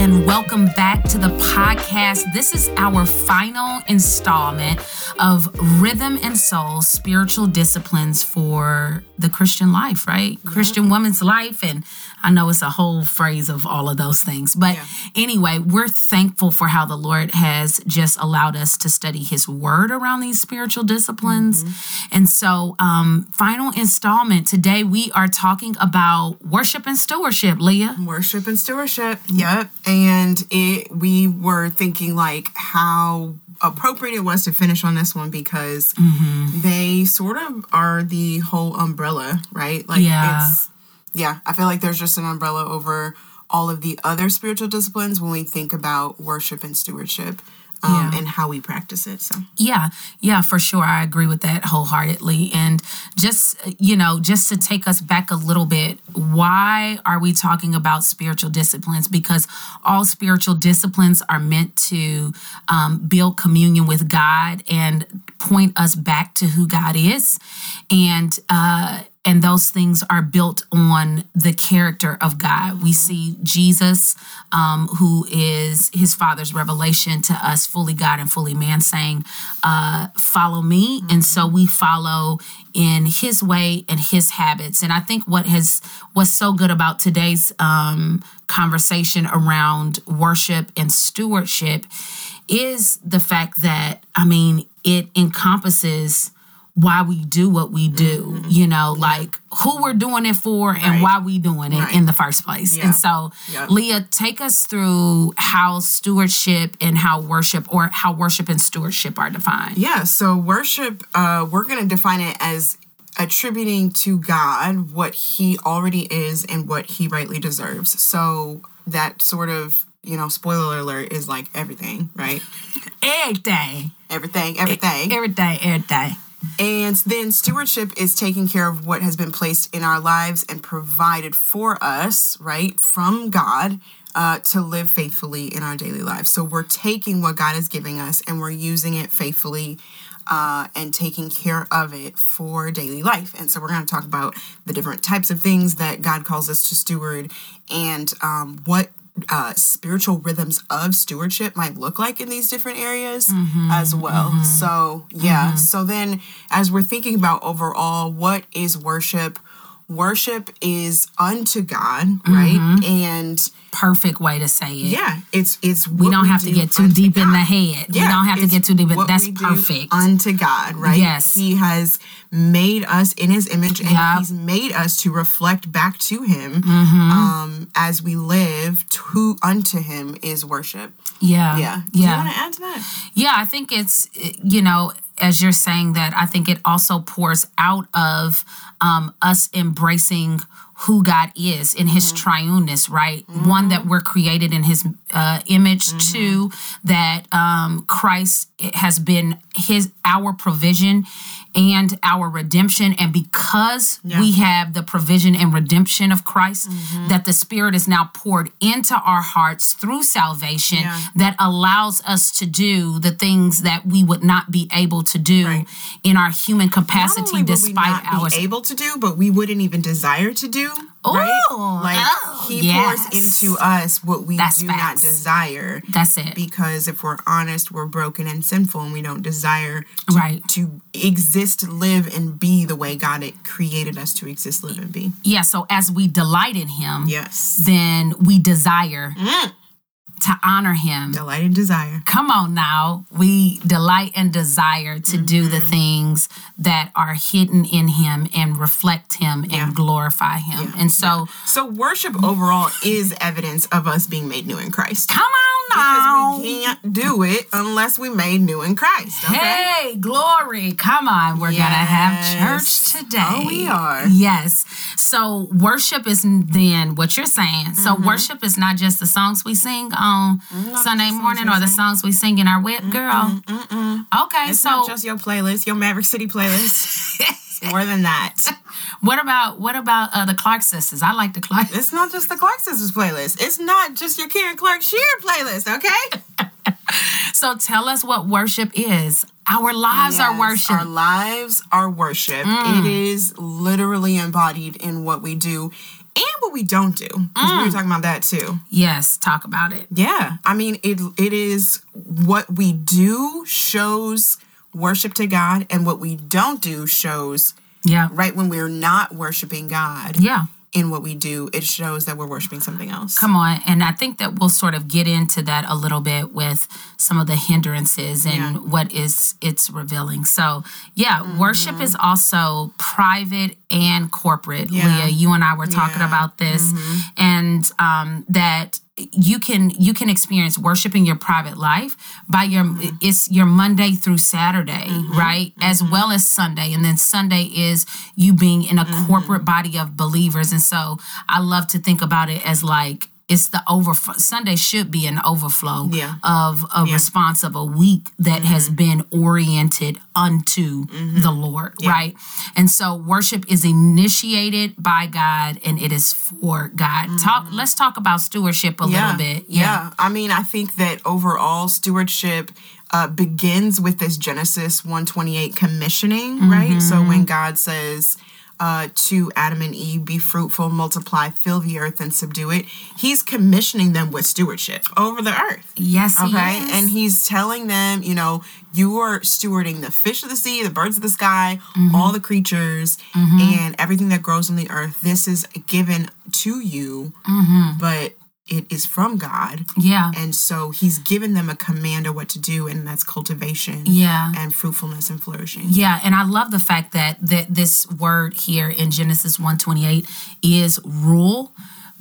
And welcome back to the podcast. This is our final installment of Rhythm and Soul spiritual disciplines for the Christian life, right? Christian woman's life. And I know it's a whole phrase of all of those things. But Yeah. anyway, we're thankful for how the Lord has just allowed us to study His Word around these spiritual disciplines. And so, um, final installment today, we are talking about worship and stewardship, Leah. Worship and stewardship. Yep. And it we were thinking like how appropriate it was to finish on this one because mm-hmm. they sort of are the whole umbrella, right? Like Yeah. it's yeah, I feel like there's just an umbrella over all of the other spiritual disciplines when we think about worship and stewardship. Um, Yeah. and how we practice it. So Yeah, yeah, for sure. I agree with that wholeheartedly. And just, you know, just to take us back a little bit, why are we talking about spiritual disciplines? Because all spiritual disciplines are meant to um, build communion with God and point us back to who God is. And, uh, and those things are built on the character of God. We see Jesus, um, who is his father's revelation to us, fully God and fully man, saying, uh, Follow me. And so we follow in his way and his habits. And I think what has what's so good about today's um, conversation around worship and stewardship is the fact that, I mean, it encompasses why we do what we do, Mm-hmm. you know, like who we're doing it for and Right. why we doing it Right. in the first place. Yeah. And so, Yep. Leah, take us through how stewardship and how worship or how worship and stewardship are defined. Yeah, so worship, uh, we're going to define it as attributing to God what he already is and what he rightly deserves. So that sort of, you know, spoiler alert is like everything, right? Everything. Everything, everything. Everything, everything. And then stewardship is taking care of what has been placed in our lives and provided for us, right, from God uh, to live faithfully in our daily lives. So we're taking what God is giving us and we're using it faithfully uh, and taking care of it for daily life. And so we're going to talk about the different types of things that God calls us to steward and um, what uh, spiritual rhythms of stewardship might look like in these different areas mm-hmm. as well. Mm-hmm. So, yeah. Mm-hmm. So then, as we're thinking about overall, what is worship? Worship is unto God, right? And Perfect way to say it. yeah, it's it's We don't have to get too deep in the head. we don't have to get too deep in that's perfect. unto God, right? Yes. He has made us in his image and Yep. he's made us to reflect back to him Mm-hmm. um as we live to unto him is worship. yeah. Yeah. yeah. Do you want to add to that? Yeah, I think it's, you know, as you're saying that, I think it also pours out of um, us embracing who God is in his triuneness, right? One, that we're created in his uh, image. Two, that um, Christ has been his our provision and our redemption. And because we have the provision and redemption of Christ, mm-hmm. that the Spirit is now poured into our hearts through salvation Yeah. that allows us to do the things that we would not be able to do Right. in our human capacity only would we despite not our be able to do, but we wouldn't even desire to do. Right? Like oh, he yes. pours into us what we That's do facts. not desire. That's it. because if we're honest, we're broken and sinful, and we don't desire to, Right. to exist, live, and be the way God it created us to exist, live, and be. yeah, so as we delight in him, Yes, then we desire Mm. To honor him. delight and desire. Come on now. We delight and desire to do the Mm-hmm. things that are hidden in him and reflect him Yeah. and glorify him. And so, So worship overall is evidence of us being made new in Christ. come on now. Because we can't do it unless we made new in Christ. Okay. Hey, glory. Come on. We're going to have church today. Oh, we are. Yes. So, worship is then what you're saying. So, Mm-hmm. worship is not just the songs we sing on Sunday morning or the songs we sing in our whip, girl. Okay. It's so, not just your playlist, your Maverick City playlist. it's more than that. what about what about uh, the Clark sisters? I like the Clark. It's not just the Clark Sisters playlist. It's not just your Karen Clark Sheard playlist, okay? So, tell us what worship is. Our lives are worship. Our lives are worship. Mm. It is literally embodied in what we do and what we don't do. Because Mm. we were talking about that too. yes. Talk about it. Yeah. I mean, it it is what we do shows worship to God, and what we don't do shows Yeah. right when we're not worshiping God Yeah. In what we do, it shows that we're worshiping something else. Come on. And I think that we'll sort of get into that a little bit with some of the hindrances and Yeah. what is it's revealing. So, yeah, Mm-hmm. worship is also private and corporate. Yeah. Leah, you and I were talking Yeah. Mm-hmm. about this and um, that you can you can experience worship in your private life by your Mm-hmm. it's your Monday through Saturday, right? As well as Sunday. And then Sunday is you being in a Mm-hmm. corporate body of believers. And so I love to think about it as like it's the overflow. Sunday should be an overflow Yeah. of a response of a week that has been oriented unto the Lord, right? And so worship is initiated by God and it is for God. Talk let's talk about stewardship a little bit. Yeah. I mean, I think that overall stewardship uh, begins with this Genesis 128 commissioning, right? So Mm-hmm. when God says uh, to Adam and Eve, be fruitful, multiply, fill the earth, and subdue it, he's commissioning them with stewardship over the earth. Yes, he Okay. is. And he's telling them, you know, you are stewarding the fish of the sea, the birds of the sky, Mm-hmm. all the creatures, and everything that grows on the earth. This is given to you, Mm-hmm. but it is from God. yeah. And so he's given them a command of what to do, and that's cultivation Yeah. and fruitfulness and flourishing. Yeah, and I love the fact that that this word here in Genesis 128 is rule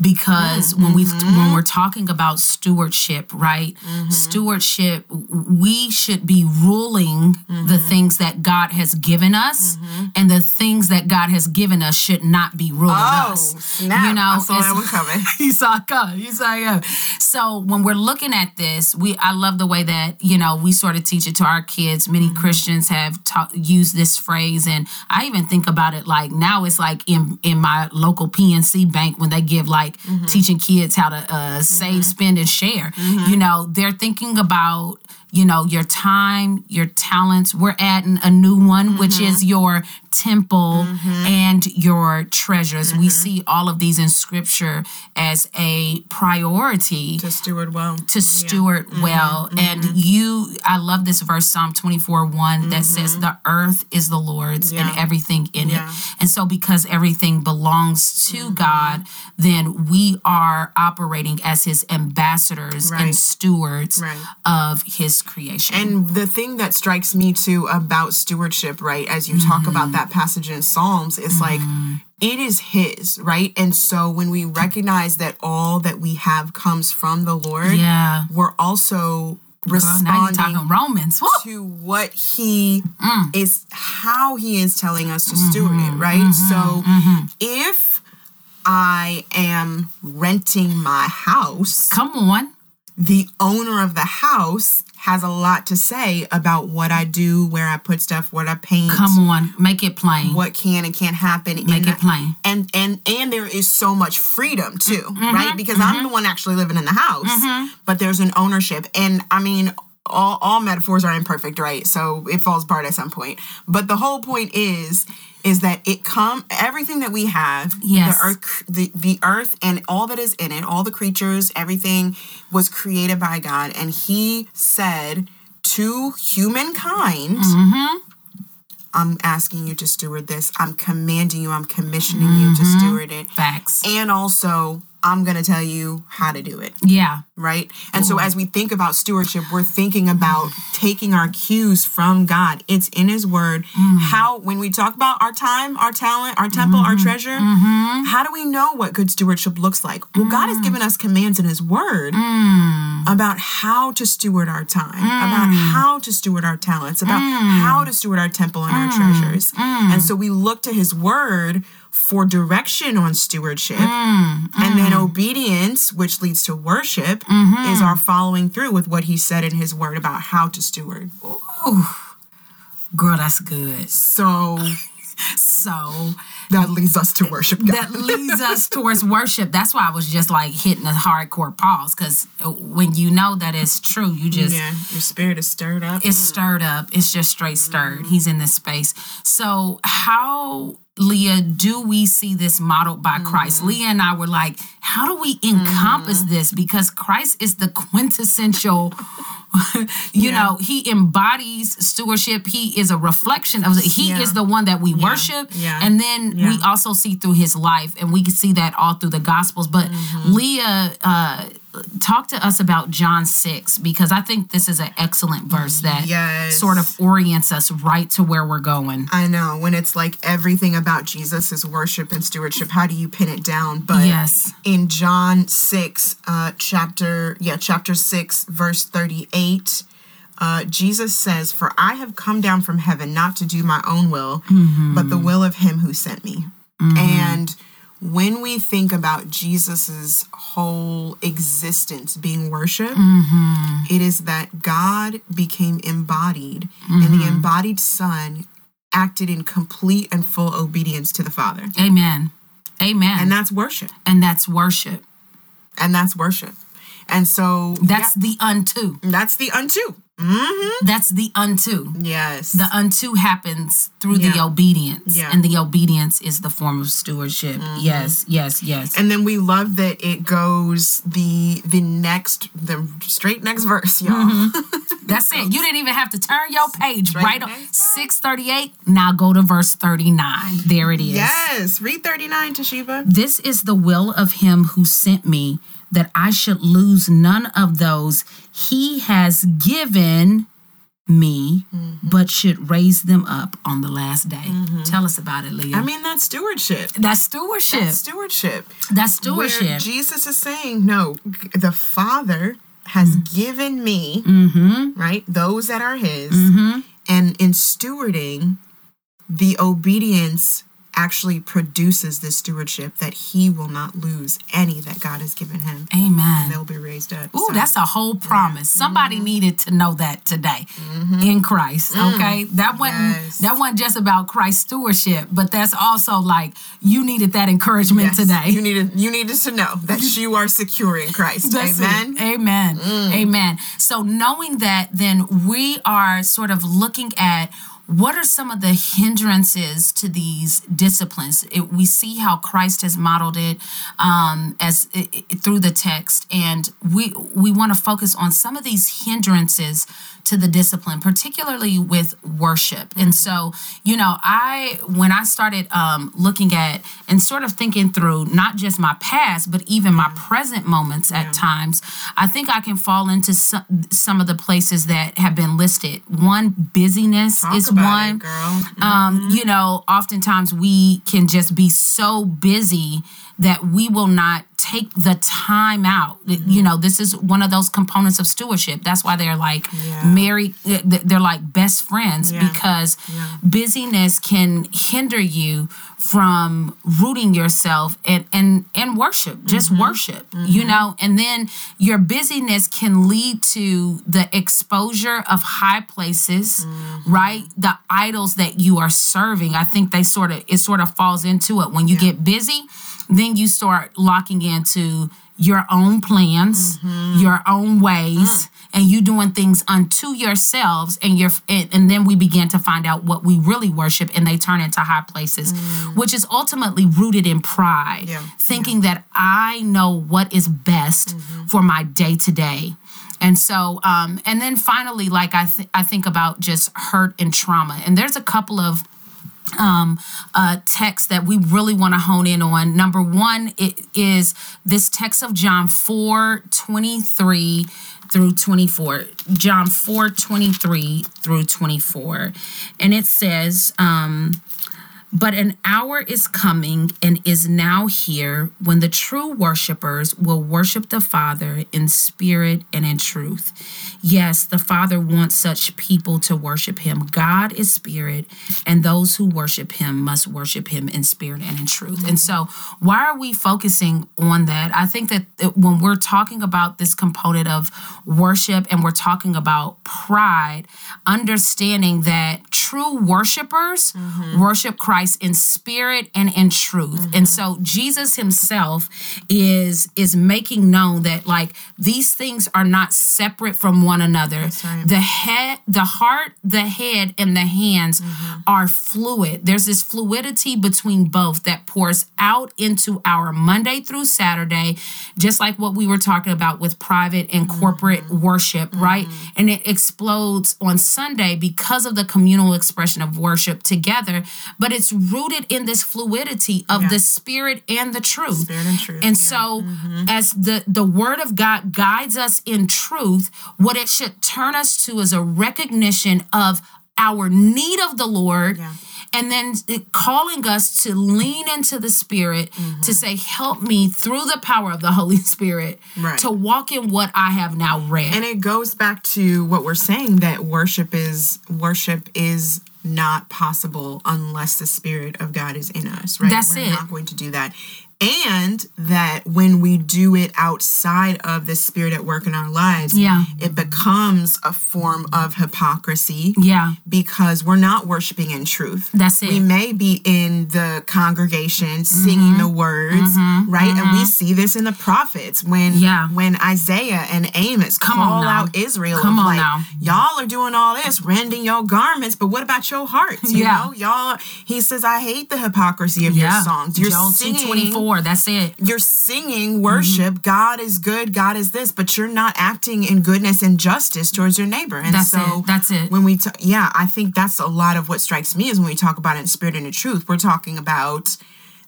because when we mm-hmm. when we're talking about stewardship, right? Mm-hmm. Stewardship we should be ruling the mm-hmm. things that God has given us and the things that God has given us should not be ruling Oh, us. snap. You know, I saw that one coming. you saw it come. You saw it come. So when we're looking at this, we I love the way that you know we sort of teach it to our kids. Many Mm-hmm. Christians have taught used this phrase, and I even think about it like now it's like in in my local PNC bank when they give like Mm-hmm. teaching kids how to uh, save, spend, and share. You know, they're thinking about you know your time your talents we're adding a new one which Mm-hmm. is your temple and your treasures Mm-hmm. we see all of these in scripture as a priority To steward well. to steward Mm-hmm. well and you i love this verse psalm 24 1 that says the earth is the lord's and Mm-hmm. Everything in Yeah. Mm-hmm. it and so because everything belongs to god then we are operating as his ambassadors Right. and stewards Right. of his creation And the thing that strikes me too about stewardship, right, as you talk Mm-hmm. about that passage in Psalms, is like it is His, right? And so when we recognize that all that we have comes from the Lord, yeah we're also Girl, responding talking romans Woo! to what He Mm. is, how He is telling us to steward Mm-hmm. it, right? So if I am renting my house, come on the owner of the house has a lot to say about what I do, where I put stuff, what I paint, come on make it plain what can and can't happen. make it plain and and and there is so much freedom too, Mm-hmm. right? Because I'm the one actually living in the house, but there's an ownership, and I mean. All, all metaphors are imperfect, right? So it falls apart at some point. But the whole point is, is that it come everything that we have, Yes. the earth, the the earth, and all that is in it, all the creatures, everything was created by God, and He said to humankind, Mm-hmm. I'm asking you to steward this. I'm commanding you. I'm commissioning you to Mm-hmm. steward it. facts And also, I'm going to tell you how to do it, yeah right? And so, as we think about stewardship, we're thinking about taking our cues from God. It's in His Word. Mm. How, when we talk about our time, our talent, our temple, Mm-hmm. our treasure, how do we know what good stewardship looks like? Well, God Mm. has given us commands in His Word. about how to steward our time, about how to steward our talents, about how to steward our temple and our treasures. And so we look to his word for direction on stewardship. Mm, and then mm. obedience, which leads to worship, mm-hmm. is our following through with what he said in his word about how to steward. Girl, that's good. So So that leads us to worship God. that leads us towards worship. That's why I was just like hitting a hardcore pause because when you know that it's true, you just yeah, your spirit is stirred up. it's stirred up. It's just straight stirred. Mm-hmm. He's in this space. So how Leah, do we see this modeled by Christ? Mm-hmm. Leah and I were like, how do we encompass mm-hmm. this? Because Christ is the quintessential, you Yeah. know, he embodies stewardship. He is a reflection of the, he Yeah. is the one that we worship. Yeah. And then we also see through his life, and we can see that all through the gospels. But Mm-hmm. Leah, uh, talk to us about John 6 because I think this is an excellent verse that Yes. sort of orients us right to where we're going. I know when it's like everything about Jesus is worship and stewardship. How do you pin it down? But Yes. in John six, uh, chapter yeah, chapter six, verse thirty-eight, uh, Jesus says, "For I have come down from heaven not to do my own will, mm-hmm. but the will of Him who sent me." Mm-hmm. And when we think about Jesus's whole existence being worship, mm-hmm. it is that God became embodied, and the embodied Son acted in complete and full obedience to the Father. Amen. Amen. And that's worship. and that's worship. And that's worship. And so That's the unto. that's the unto. Mm-hmm. That's the unto. Yes. The unto happens through the obedience. Yeah. And the obedience is the form of stewardship. Yes, yes, yes. and then we love that it goes the the next the straight next verse, y'all. Mm-hmm. That's it. You didn't even have to turn your page Straight right on 638. Now go to verse 39. There it is. Yes. Read 39, Te'Sheba. This is the will of him who sent me, that I should lose none of those he has given me, mm-hmm. but should raise them up on the last day. Mm-hmm. Tell us about it, Leah. I mean, that's stewardship. that's stewardship. That's stewardship. That's Where stewardship. Jesus is saying, no, the Father has mm. given me, Mm-hmm. right, those that are His, mm-hmm. and in stewarding, the obedience actually produces this stewardship that He will not lose any that God has given Him. Amen. They'll be raised up. Ooh, So, that's a whole promise. Somebody Mm-hmm. needed to know that today in Christ. Okay, that wasn't Mm. Yes. that wasn't just about Christ stewardship, but that's also like you needed that encouragement yes, today. You needed you needed to know that you are secure in Christ. Amen. it. Amen. Mm. Amen. So knowing that, then we are sort of looking at what are some of the hindrances to these disciplines. It, we see how Christ has modeled it um, as i i- through the text, and we we want to focus on some of these hindrances to the discipline, particularly with worship. And so, you know, I when I started um, looking at and sort of thinking through not just my past, but even my present moments at times, I think I can fall into some, some of the places that have been listed. One, busyness Talk is one. it, girl. Um, you know, oftentimes we can just be so busy that we will not take the time out. You know, this is one of those components of stewardship. That's why they're like Yeah. married, they're like best friends Yeah. because Yeah. busyness can hinder you from rooting yourself and and and worship just Mm-hmm. worship you know and then your busyness can lead to the exposure of high places Mm-hmm. right the idols that you are serving i think they sort of it sort of falls into it when you get busy then you start locking into your own plans Mm-hmm. your own ways Mm. and you doing things unto yourselves and you're and, and then we begin to find out what we really worship and they turn into high places which is ultimately rooted in pride Mm. Yeah. thinking that i know what is best Mm-hmm. for my day to day and so um and then finally like i th- i think about just hurt and trauma and there's a couple of um, uh, text that we really want to hone in on. Number one it is this text of John 4 23 through 24. John 4 23 through 24. And it says, um, But an hour is coming and is now here when the true worshipers will worship the Father in spirit and in truth. Yes, the Father wants such people to worship him. God is spirit, and those who worship him must worship him in spirit and in truth. And so, why are we focusing on that? I think that when we're talking about this component of worship and we're talking about pride, understanding that true worshipers mm-hmm. worship Christ in spirit and in truth. Mm-hmm. And so Jesus himself is is making known that like these things are not separate from one another. Right. The head, the heart, the head and the hands mm-hmm. are fluid. There's this fluidity between both that pours out into our Monday through Saturday, just like what we were talking about with private and corporate mm-hmm. worship, right? Mm-hmm. And it explodes on Sunday because of the communal expression of worship together, but it's rooted in this fluidity of yeah. the spirit and the truth. Spirit and truth. And yeah. so mm-hmm. as the the word of God guides us in truth, what it should turn us to is a recognition of our need of the Lord. Yeah and then calling us to lean into the spirit mm-hmm. to say help me through the power of the holy spirit right. to walk in what i have now read and it goes back to what we're saying that worship is worship is not possible unless the Spirit of God is in us, right? That's We're it. not going to do that and that when we do it outside of the spirit at work in our lives yeah it becomes a form of hypocrisy yeah because we're not worshiping in truth that's it we may be in the congregation singing mm-hmm. the words mm-hmm. right mm-hmm. and we mm-hmm. see this in the prophets when yeah when isaiah and amos Come call out israel Come on like, now. y'all are doing all this rending your garments but what about your hearts you yeah. know y'all he says i hate the hypocrisy of yeah. your songs you're Joel singing that's it. You're singing worship. Mm-hmm. God is good. God is this, but you're not acting in goodness and justice towards your neighbor. And that's so it. That's it. When we, t- yeah, I think that's a lot of what strikes me is when we talk about it in spirit and in truth. We're talking about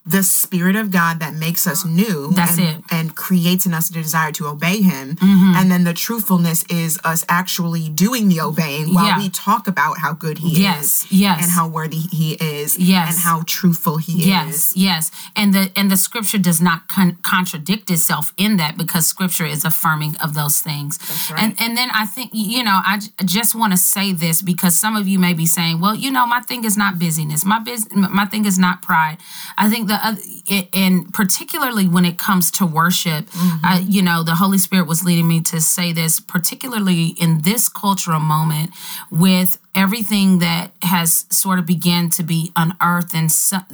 the spirit of God that makes us new That's and, it. and creates in us the desire to obey him. Mm-hmm. And then the truthfulness is us actually doing the obeying while yeah. we talk about how good he yes, is. Yes. And how worthy he is. Yes. And how truthful he yes, is. Yes. Yes. And the and the scripture does not con- contradict itself in that because scripture is affirming of those things. That's right. And and then I think you know I just want to say this because some of you may be saying, well, you know, my thing is not busyness. My biz- my thing is not pride. I think the other and particularly when it comes to worship, mm-hmm. uh, you know, the Holy Spirit was leading me to say this, particularly in this cultural moment with everything that has sort of began to be unearthed and some,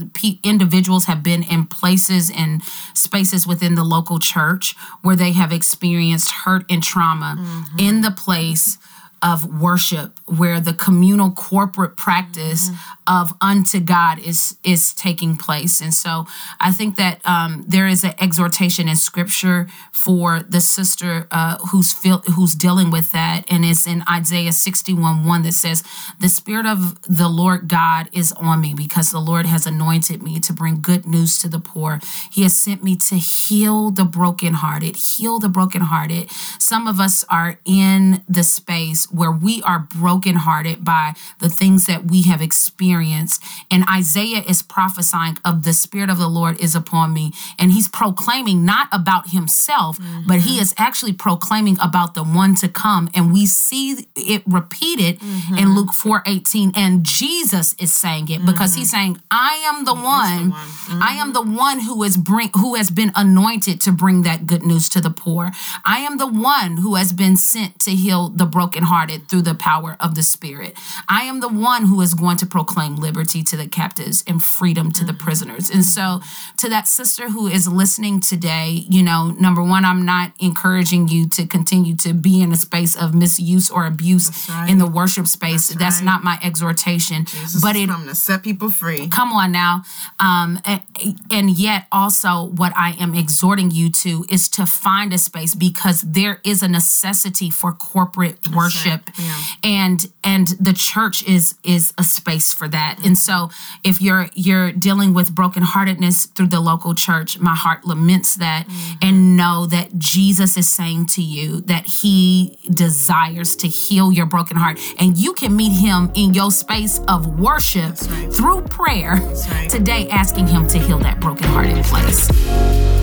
individuals have been in places and spaces within the local church where they have experienced hurt and trauma mm-hmm. in the place of worship where the communal corporate practice mm-hmm. of unto God is is taking place. And so I think that um, there is an exhortation in scripture for the sister uh, who's feel, who's dealing with that. And it's in Isaiah 61 1 that says, The Spirit of the Lord God is on me because the Lord has anointed me to bring good news to the poor. He has sent me to heal the brokenhearted, heal the brokenhearted. Some of us are in the space where we are brokenhearted by the things that we have experienced. And Isaiah is prophesying of the Spirit of the Lord is upon me. And he's proclaiming not about himself, mm-hmm. but he is actually proclaiming about the one to come. And we see it repeated mm-hmm. in Luke 4 18. And Jesus is saying it because mm-hmm. he's saying, I am the he one. The one. I am the one who is bring who has been anointed to bring that good news to the poor. I am the one who has been sent to heal the brokenhearted hearted through the power of the Spirit. I am the one who is going to proclaim liberty to the captives and freedom to the mm-hmm. prisoners. And so, to that sister who is listening today, you know, number one, I'm not encouraging you to continue to be in a space of misuse or abuse right. in the worship space. That's, That's right. not my exhortation. Jesus but it to set people free. Come on now, um, and, and yet also what I am exhorting you to is to find a space because there is a necessity for corporate That's worship Yeah. and and the church is is a space for that and so if you're you're dealing with brokenheartedness through the local church my heart laments that mm-hmm. and know that jesus is saying to you that he desires to heal your broken heart and you can meet him in your space of worship right. through prayer right. today asking him to heal that brokenhearted place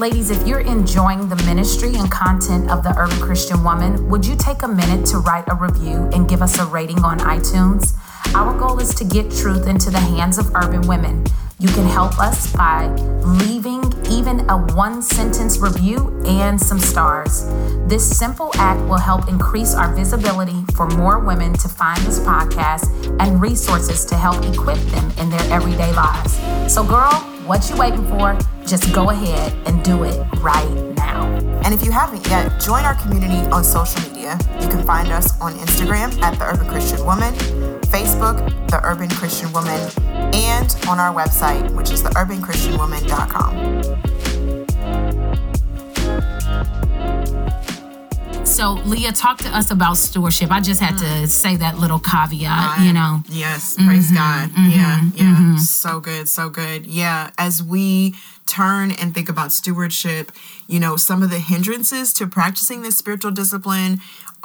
Ladies, if you're enjoying the ministry and content of the Urban Christian Woman, would you take a minute to write a review and give us a rating on iTunes? Our goal is to get truth into the hands of urban women. You can help us by leaving even a one sentence review and some stars. This simple act will help increase our visibility for more women to find this podcast and resources to help equip them in their everyday lives. So, girl, what you waiting for? Just go ahead and do it right now. And if you haven't yet, join our community on social media. You can find us on Instagram at The Urban Christian Woman, Facebook, The Urban Christian Woman, and on our website, which is theurbanchristianwoman.com. So, Leah, talk to us about stewardship. I just had to mm. say that little caveat, you know. Yes, praise mm-hmm. God. Mm-hmm. Yeah, yeah. Mm-hmm. So good, so good. Yeah, as we turn and think about stewardship, you know, some of the hindrances to practicing this spiritual discipline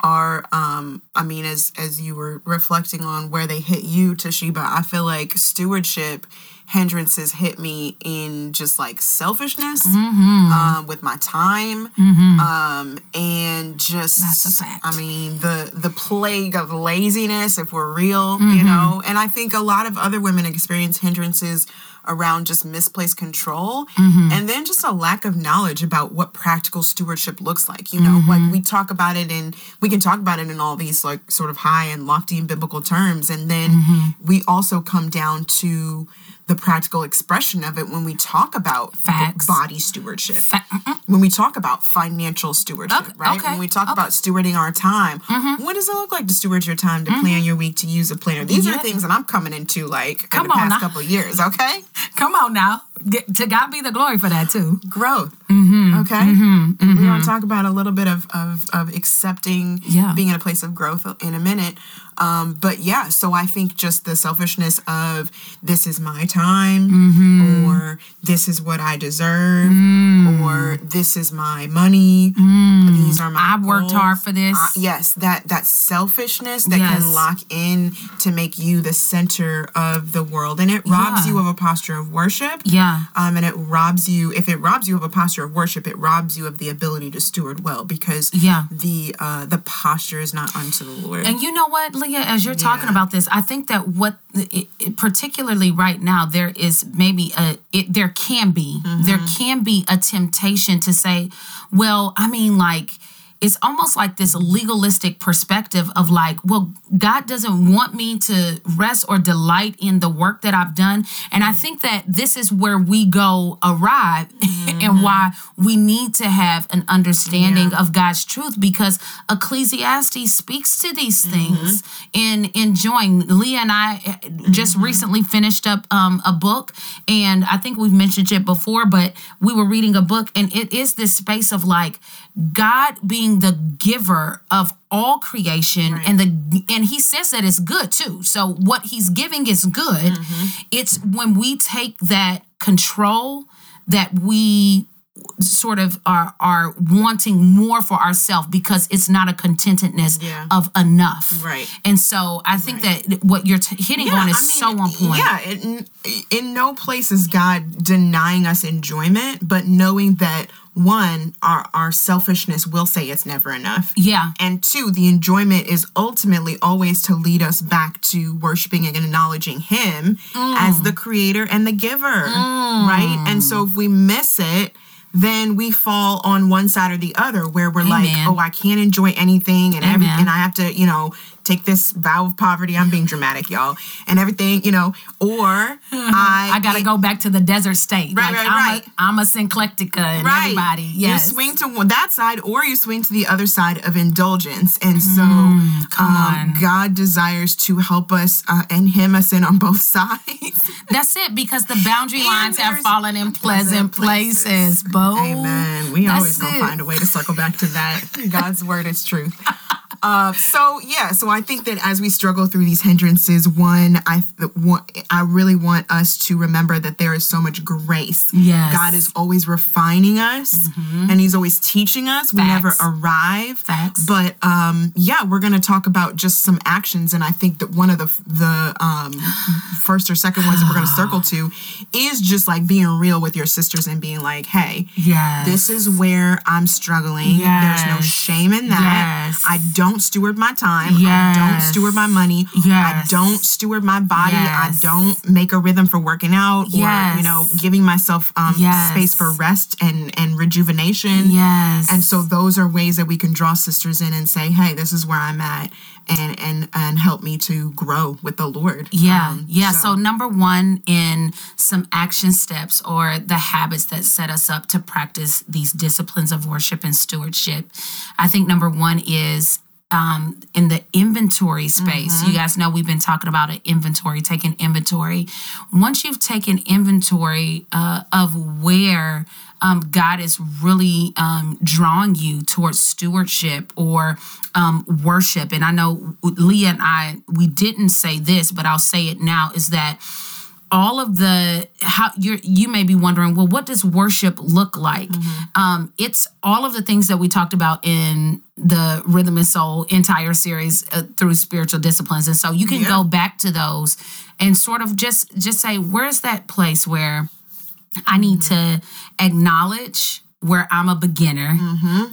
are um I mean as as you were reflecting on where they hit you Te'Sheba, I feel like stewardship hindrances hit me in just like selfishness um with my time um and just That's a fact. I mean the the plague of laziness if we're real you know? And I think a lot of other women experience hindrances around just misplaced control mm-hmm. and then just a lack of knowledge about what practical stewardship looks like you know like mm-hmm. we talk about it and we can talk about it in all these like sort of high and lofty and biblical terms and then mm-hmm. we also come down to the practical expression of it when we talk about Facts. body stewardship when we talk about financial stewardship, Okay, right? okay, Mm-hmm. When we talk about stewarding our time, what does it look like to steward your time, to plan your week, to use a planner? These Yeah. are things that I'm coming into like Come in the past now. couple years, okay? Come on now. To God be the glory for that, too. Growth. Mm-hmm. Okay. And we want to talk about a little bit of of, of accepting Yeah. being in a place of growth in a minute. Um, but yeah, so I think just the selfishness of this is my time Mm-hmm. or this is what I deserve Mm. or this is my money. These are my I've worked hard for this. Uh, yes, that that selfishness that Yes. can lock in to make you the center of the world and it robs Yeah. you of a posture of worship. Yeah. Um, and it robs you if it robs you of a posture of worship, it robs you of the ability to steward well because Yeah. the uh the posture is not unto the Lord. And you know what, Leah, as you're talking Yeah. about this, I think that what, it, it- particularly right now, there is maybe a, it, there can be, there can be a temptation to say, well, I mean, like, it's almost like this legalistic perspective of like, well, God doesn't want me to rest or delight in the work that I've done. And I think that this is where we go awry and why we need to have an understanding of God's truth because Ecclesiastes speaks to these things in enjoying. Leah and I eh, just recently finished up um, a book, and I think we've mentioned it before, but we were reading a book, and it is this space of like God being the giver of all creation and the and he says that it's good too. So what he's giving is good. Mm-hmm. It's when we take that control that we sort of are are wanting more for ourselves because it's not a contentedness Yeah. of enough. Right. And so I think that what you're t- hitting on is so on point. Yeah, in no place is God denying us enjoyment, but knowing that one, our, our selfishness will say it's never enough. Yeah. And two, the enjoyment is ultimately always to lead us back to worshiping and acknowledging Him mm. as the creator and the giver. Mm. Right? And so if we miss it, then we fall on one side or the other where we're like, oh, I can't enjoy anything and every, and I have to, you know, take this vow of poverty. I'm being dramatic, y'all. And everything, you know, or I I gotta go back to the desert state. Right, like right, I'm right. A, I'm a Syncletica and right. everybody. Yes. You swing to one, that side or you swing to the other side of indulgence. And so Mm, um. God desires to help us uh, and him us in on both sides. That's it because the boundary And lines have fallen in pleasant pleasant places. places, boo. Amen. We That's always gonna it. find a way to circle back to that. God's word is truth. Uh, so yeah, so I think that as we struggle through these hindrances, one, I I really want us to remember that there is so much grace. Yes. God is always refining us, and He's always teaching us. We never Mm-hmm. Arrive. Facts. But um, yeah, we're going to talk about just some actions, and I think that one of the the um, first or second ones that we're going to circle to is just like being real with your sisters and being like, hey, Yes. this is where I'm struggling. There's no shame in that. Yes. I don't steward my time. I don't steward my money. Yes. I don't steward my body. Yes. I don't make a rhythm for working out or Yes. you know giving myself um, Yes. space for rest and and rejuvenation. Yes. And so those are ways that we can draw sisters in and say, "Hey, this is where I'm at." And, and and help me to grow with the Lord. Yeah, Um, yeah. So. number one in some action steps or the habits that set us up to practice these disciplines of worship and stewardship, I think number one is um, in the inventory space. You guys know we've been talking about an inventory, taking inventory. Once you've taken inventory uh, of where um, God is really um, drawing you towards stewardship or um, worship. And I know Leah and I, we didn't say this, but I'll say it now is that all of the how you you may be wondering well what does worship look like um it's all of the things that we talked about in the rhythm and soul entire series uh, through spiritual disciplines and so you can Yeah. go back to those and sort of just just say where's that place where I need to acknowledge where I'm a beginner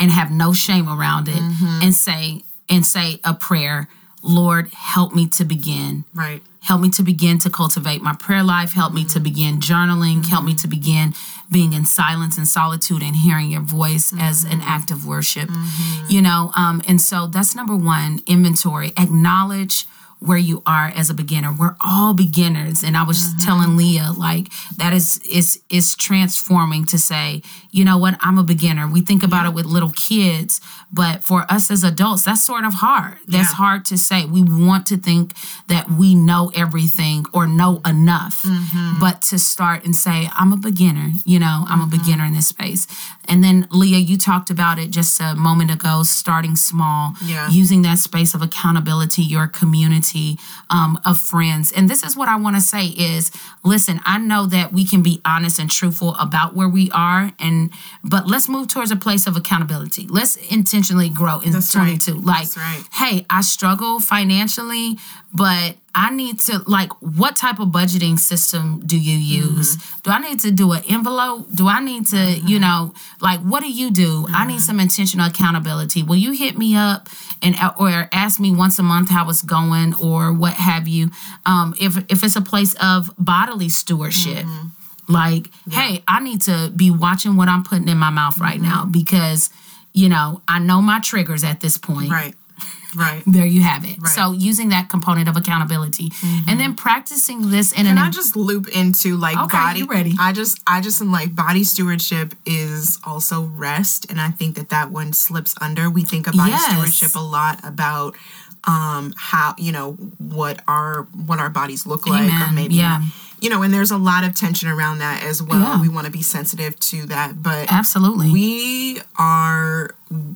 and have no shame around it and say and say a prayer, Lord, help me to begin. Right. Help me to begin to cultivate my prayer life. Help me to mm-hmm. begin journaling. Help me to begin being in silence and solitude and hearing your voice mm-hmm. as an act of worship. Mm-hmm. You know, um, and so that's number one inventory. Acknowledge where you are as a beginner. We're all beginners. And I was just telling Leah, like, that is is is transforming to say, you know what, I'm a beginner. We think about it with little kids, but for us as adults, that's sort of hard. That's Yeah. hard to say. We want to think that we know everything or know enough, Mm-hmm. but to start and say, I'm a beginner, you know, I'm Mm-hmm. a beginner in this space. And then, Leah, you talked about it just a moment ago, starting small, Yeah. using that space of accountability, your community um, of friends. And this is what I want to say is, listen, I know that we can be honest and truthful about where we are, and but let's move towards a place of accountability. Let's intentionally grow in That's right. 22. Like, That's right. hey, I struggle financially, but I need to like what type of budgeting system do you mm-hmm. use? Do I need to do an envelope? Do I need to, mm-hmm. you know, like what do you do? I need mm-hmm. some intentional accountability. Will you hit me up and or ask me once a month how it's going or what have you? Um if if it's a place of bodily stewardship. Like, hey, I need to be watching what I'm putting in my mouth right now because, you know, I know my triggers at this point Right. Right. there you have it. So using that component of accountability and then mm-hmm. practicing this in Can an I just loop into like Okay, body? ready. I just, I just am like body stewardship is also rest, and I think that that one slips under. We think of body Yes. stewardship a lot about um how you know what our what our bodies look like or maybe Yeah. you know and there's a lot of tension around that as well Yeah. we want to be sensitive to that but absolutely. we are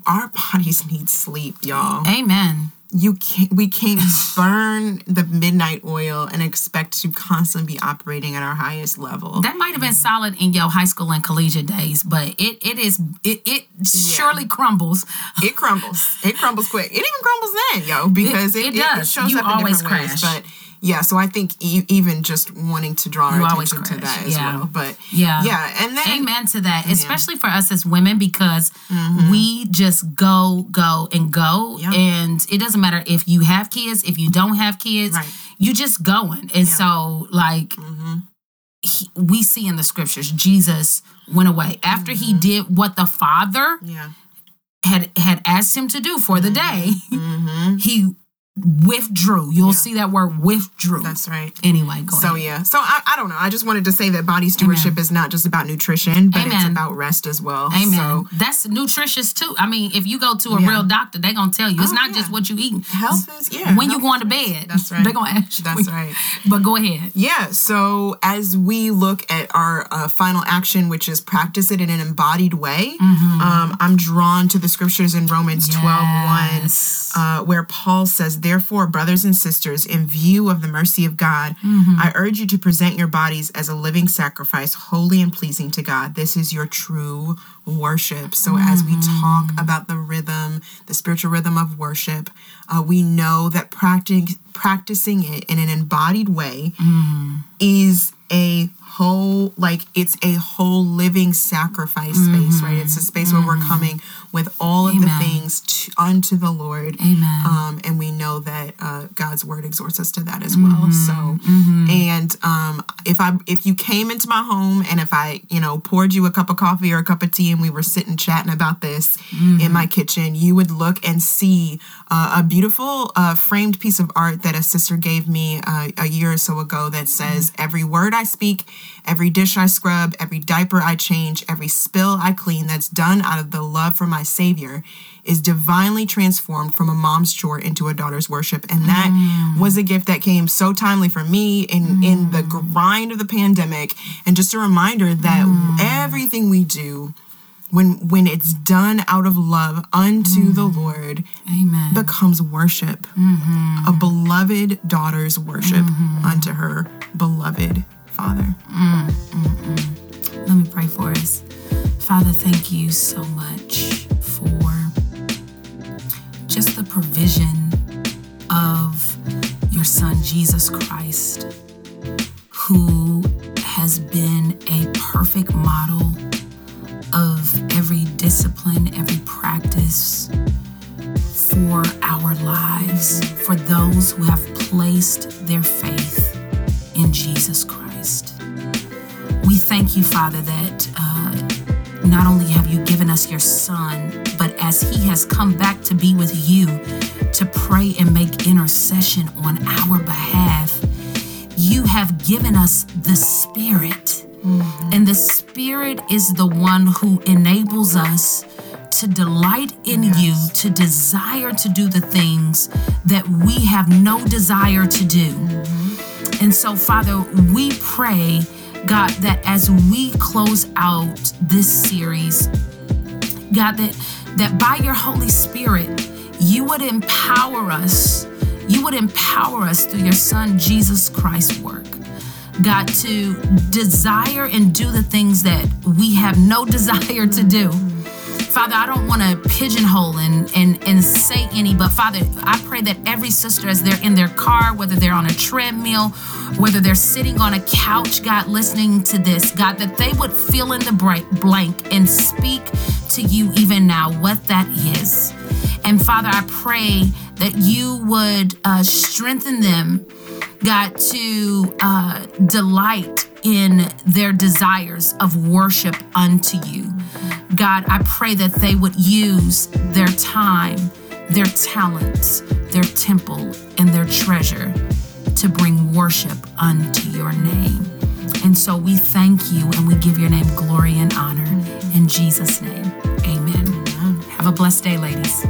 our bodies need sleep y'all Amen. You can't we can't burn the midnight oil and expect to constantly be operating at our highest level That might have been solid in your high school and collegiate days, but it it is it it surely crumbles. it crumbles it crumbles quick it even crumbles then yo because it, it it, does. shows You up in always ways crash. but yeah so i think e- even just wanting to draw our You attention to that as yeah. well but Yeah. yeah and then Amen to that, especially for us as women, because mm-hmm. we just go, go, and go. Yeah. And it doesn't matter if you have kids, if you don't have kids, Right. you just going. And so, like, mm-hmm. he, we see in the scriptures, Jesus went away after he mm-hmm. did what the Father yeah had had asked him to do for the day. Mm-hmm. He withdrew. You'll see that word withdrew. That's right. Anyway, go So ahead. yeah, so I, I don't know. I just wanted to say that body stewardship is not just about nutrition, but it's about rest as well. Amen. So That's nutritious too. I mean, if you go to a Yeah. real doctor, they're gonna tell you it's Oh, not yeah. just what you eating. health is yeah. when you going to bed, That's right. They're gonna ask you. That's right. But go ahead. Yeah, so as we look at our uh, final action, which is practice it in an embodied way, um, I'm drawn to the scriptures in Romans 12 1, uh, where Paul says, Therefore, brothers and sisters, in view of the mercy of God, mm-hmm. I urge you to present your bodies as a living sacrifice, holy and pleasing to God. This is your true worship. So, as we mm-hmm. talk about the rhythm, the spiritual rhythm of worship, uh, we know that practic- practicing it in an embodied way mm-hmm. is a whole like it's a whole living sacrifice space right? It's a space where we're coming with all of the things to, unto the lord Amen. um, and we know that uh, god's word exhorts us to that as well so Mm-hmm. and um, if i if you came into my home and if i you know poured you a cup of coffee or a cup of tea and we were sitting chatting about this Mm-hmm. in my kitchen you would look and see uh, a beautiful uh, framed piece of art that a sister gave me uh, a year or so ago that says every word i speak every dish i scrub every diaper i change every spill i clean that's done out of the love for my savior is divinely transformed from a mom's chore into a daughter's worship. And that mm. was a gift that came so timely for me in in the mm. grind of the pandemic. And just a reminder that mm. everything we do when when it's done out of love unto the lord Amen. becomes worship. Mm-hmm. A beloved daughter's worship mm-hmm. unto her beloved father. Let me pray for us. Father, thank you so much just the provision of your son, Jesus Christ, who has been a perfect model of every discipline, every practice for our lives, for those who have to delight in you, to desire to do the things that we have no desire to do. Mm-hmm. And so, Father, we pray, God, that as we close out this series, God, that that by your Holy Spirit, you would empower us. You would empower us through your Son Jesus Christ's work. God, to desire and do the things that we have no desire to do. Father, I don't want to pigeonhole and, and and say any, but Father, I pray that every sister, as they're in their car, whether they're on a treadmill, whether they're sitting on a couch, God, listening to this, God, that they would fill in the blank and speak to you even now what that is. And Father, I pray that you would uh, strengthen them, God, to uh, delight in their desires of worship unto you. God, I pray that they would use their time, their talents, their temple, and their treasure to bring worship unto your name. And so we thank you and we give your name glory and honor. In Jesus' name, amen. Have a blessed day, ladies.